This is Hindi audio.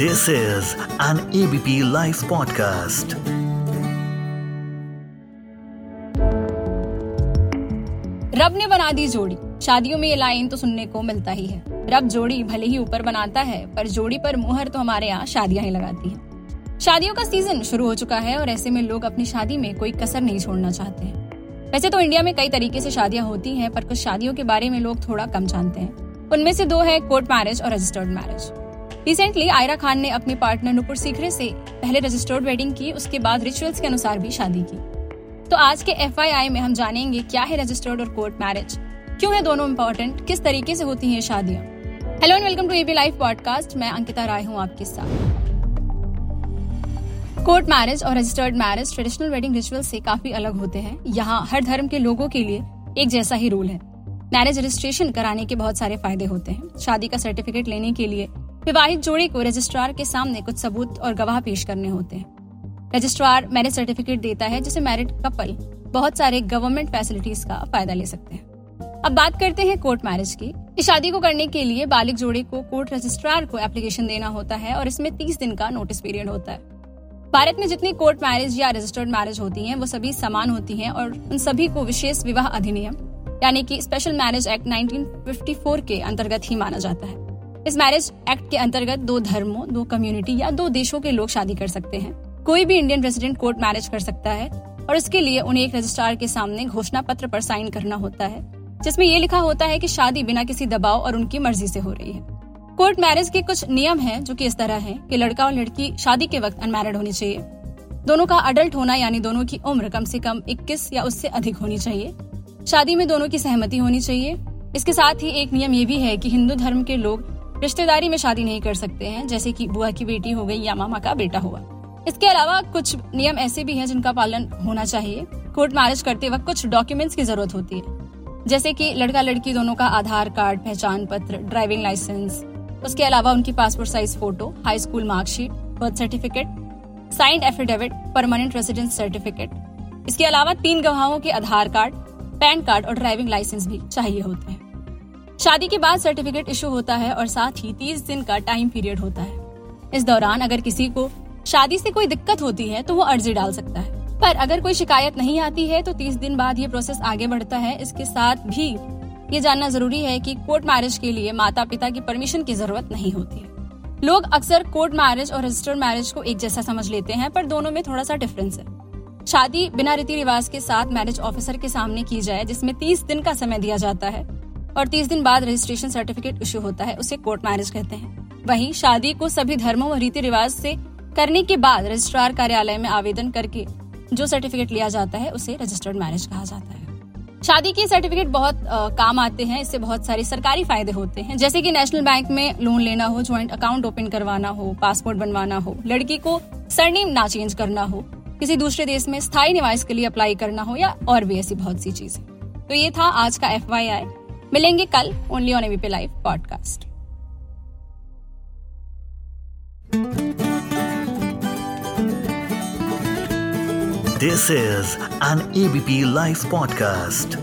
This is an ABP Life podcast. रब ने बना दी जोड़ी। शादियों में ये लाइन तो सुनने को मिलता ही है। रब जोड़ी भले ही ऊपर बनाता है, पर जोड़ी पर मुहर तो हमारे यहाँ शादियाँ ही लगाती है। शादियों का सीज़न शुरू हो चुका है और ऐसे में लोग अपनी शादी में कोई कसर नहीं छोड़ना चाहते हैं। वैसे तो इंडिया में कई तरीके से शादियाँ होती हैं, पर कुछ शादियों के बारे में लोग थोड़ा कम जानते हैं। उनमें से दो है कोर्ट मैरिज और registered marriage. Recently Ira Khan ने अपने पार्टनर नुपुर सीखरे से पहले रजिस्टर्ड वेडिंग की, उसके बाद रिचुअल्स के अनुसार भी शादी की। तो आज के एफआईआई में हम जानेंगे क्या है रजिस्टर्ड और कोर्ट मैरिज क्यों है दोनों इम्पोर्टेंट किस तरीके से होती हैं शादियाँ? Hello and welcome to ABP Live podcast मैं अंकिता राय हूँ आपके साथ। कोर्ट मैरिज और registered marriage traditional wedding ritual से काफ़ी अलग होते हैं। यहाँ हर धर्म के लोगों के लिए एक जैसा ही रूल है। मैरिज रजिस्ट्रेशन कराने के बहुत सारे फ़ायदे होते हैं। शादी का सर्टिफिकेट लेने के लिए विवाहित जोड़े को रजिस्ट्रार के सामने कुछ सबूत और गवाह पेश करने होते हैं। रजिस्ट्रार मैरिज सर्टिफिकेट देता है, जिसे मैरिड कपल बहुत सारे गवर्नमेंट फैसिलिटीज़ का फ़ायदा ले सकते हैं। अब बात करते हैं कोर्ट मैरिज की। इस शादी को करने के लिए बालिक जोड़े को कोर्ट रजिस्ट्रार को एप्लीकेशन देना होता है और इसमें तीस दिन का नोटिस पीरियड होता है। भारत में जितनी कोर्ट मैरिज या रजिस्टर्ड मैरिज होती हैं, वो सभी समान होती हैं और उन सभी को विशेष विवाह अधिनियम, यानी कि स्पेशल मैरिज एक्ट 1954 के अंतर्गत ही माना जाता है। इस मैरिज एक्ट के अंतर्गत दो धर्मों, दो कम्युनिटी या दो देशों के लोग शादी कर सकते हैं। कोई भी इंडियन रेजिडेंट कोर्ट मैरिज कर सकता है और इसके लिए उन्हें एक रजिस्ट्रार के सामने घोषणा पत्र पर साइन करना होता है, जिसमें ये लिखा होता है कि शादी बिना किसी दबाव और उनकी मर्ज़ी से हो रही है। कोर्ट मैरिज के कुछ नियम हैं जो कि इस तरह हैं कि लड़का और लड़की शादी के वक्त अनमैरिड होनी चाहिए। दोनों का अडल्ट होना यानी दोनों की उम्र कम से कम 21 या उससे अधिक होनी चाहिए। शादी में दोनों की सहमति होनी चाहिए। इसके साथ ही एक नियम ये भी है कि हिंदू धर्म के लोग रिश्तेदारी में शादी नहीं कर सकते हैं, जैसे कि बुआ की बेटी हो गई या मामा का बेटा हुआ। इसके अलावा कुछ नियम ऐसे भी हैं जिनका पालन होना चाहिए। कोर्ट मैरिज करते वक्त कुछ डॉक्यूमेंट्स की ज़रूरत होती है। जैसे कि लड़का लड़की दोनों का आधार कार्ड, पहचान पत्र, ड्राइविंग लाइसेंस। उसके अलावा उनकी passport size photo, high school marksheet, birth certificate, signed affidavit, permanent residence certificate. इसके अलावा तीन गवाहों के आधार कार्ड, पैन कार्ड और ड्राइविंग लाइसेंस भी चाहिए होते हैं। शादी के बाद सर्टिफिकेट इशू होता है और साथ ही तीस दिन का टाइम पीरियड होता है। इस दौरान अगर किसी को शादी से कोई दिक्कत होती है तो वो अर्जी डाल सकता है। पर अगर कोई शिकायत नहीं आती है तो तीस दिन बाद ये प्रोसेस आगे बढ़ता है। इसके साथ भी ये जानना ज़रूरी है कि कोर्ट मैरिज के लिए माता पिता की परमिशन की ज़रूरत नहीं होती है। लोग अक्सर कोर्ट मैरिज और रजिस्टर्ड मैरिज को एक जैसा समझ लेते हैं, पर दोनों में थोड़ा सा डिफरेंस है। शादी बिना रीति रिवाज के साथ मैरिज ऑफिसर के सामने की जाए, जिसमें तीस दिन का समय दिया जाता है और तीस दिन बाद रजिस्ट्रेशन सर्टिफिकेट इश्यू होता है उसे कोर्ट मैरिज कहते हैं। वहीं शादी को सभी धर्मों और रीति रिवाज से करने के बाद रजिस्ट्रार कार्यालय में आवेदन करके जो सर्टिफिकेट लिया जाता है उसे रजिस्टर्ड मैरिज कहा जाता है। शादी के सर्टिफिकेट बहुत आ, काम आते हैं इससे बहुत सारे सरकारी फ़ायदे होते हैं। जैसे कि नेशनल बैंक में लोन लेना हो ज्वाइंट अकाउंट ओपन करवाना हो पासपोर्ट बनवाना हो लड़की को सरनेम ना चेंज करना हो किसी दूसरे देश में स्थायी निवास के लिए अप्लाई करना हो या और भी ऐसी बहुत सी चीज़ें। तो ये था आज का एफ़ मिलेंगे कल only on ABP Live podcast this is an ABP Live podcast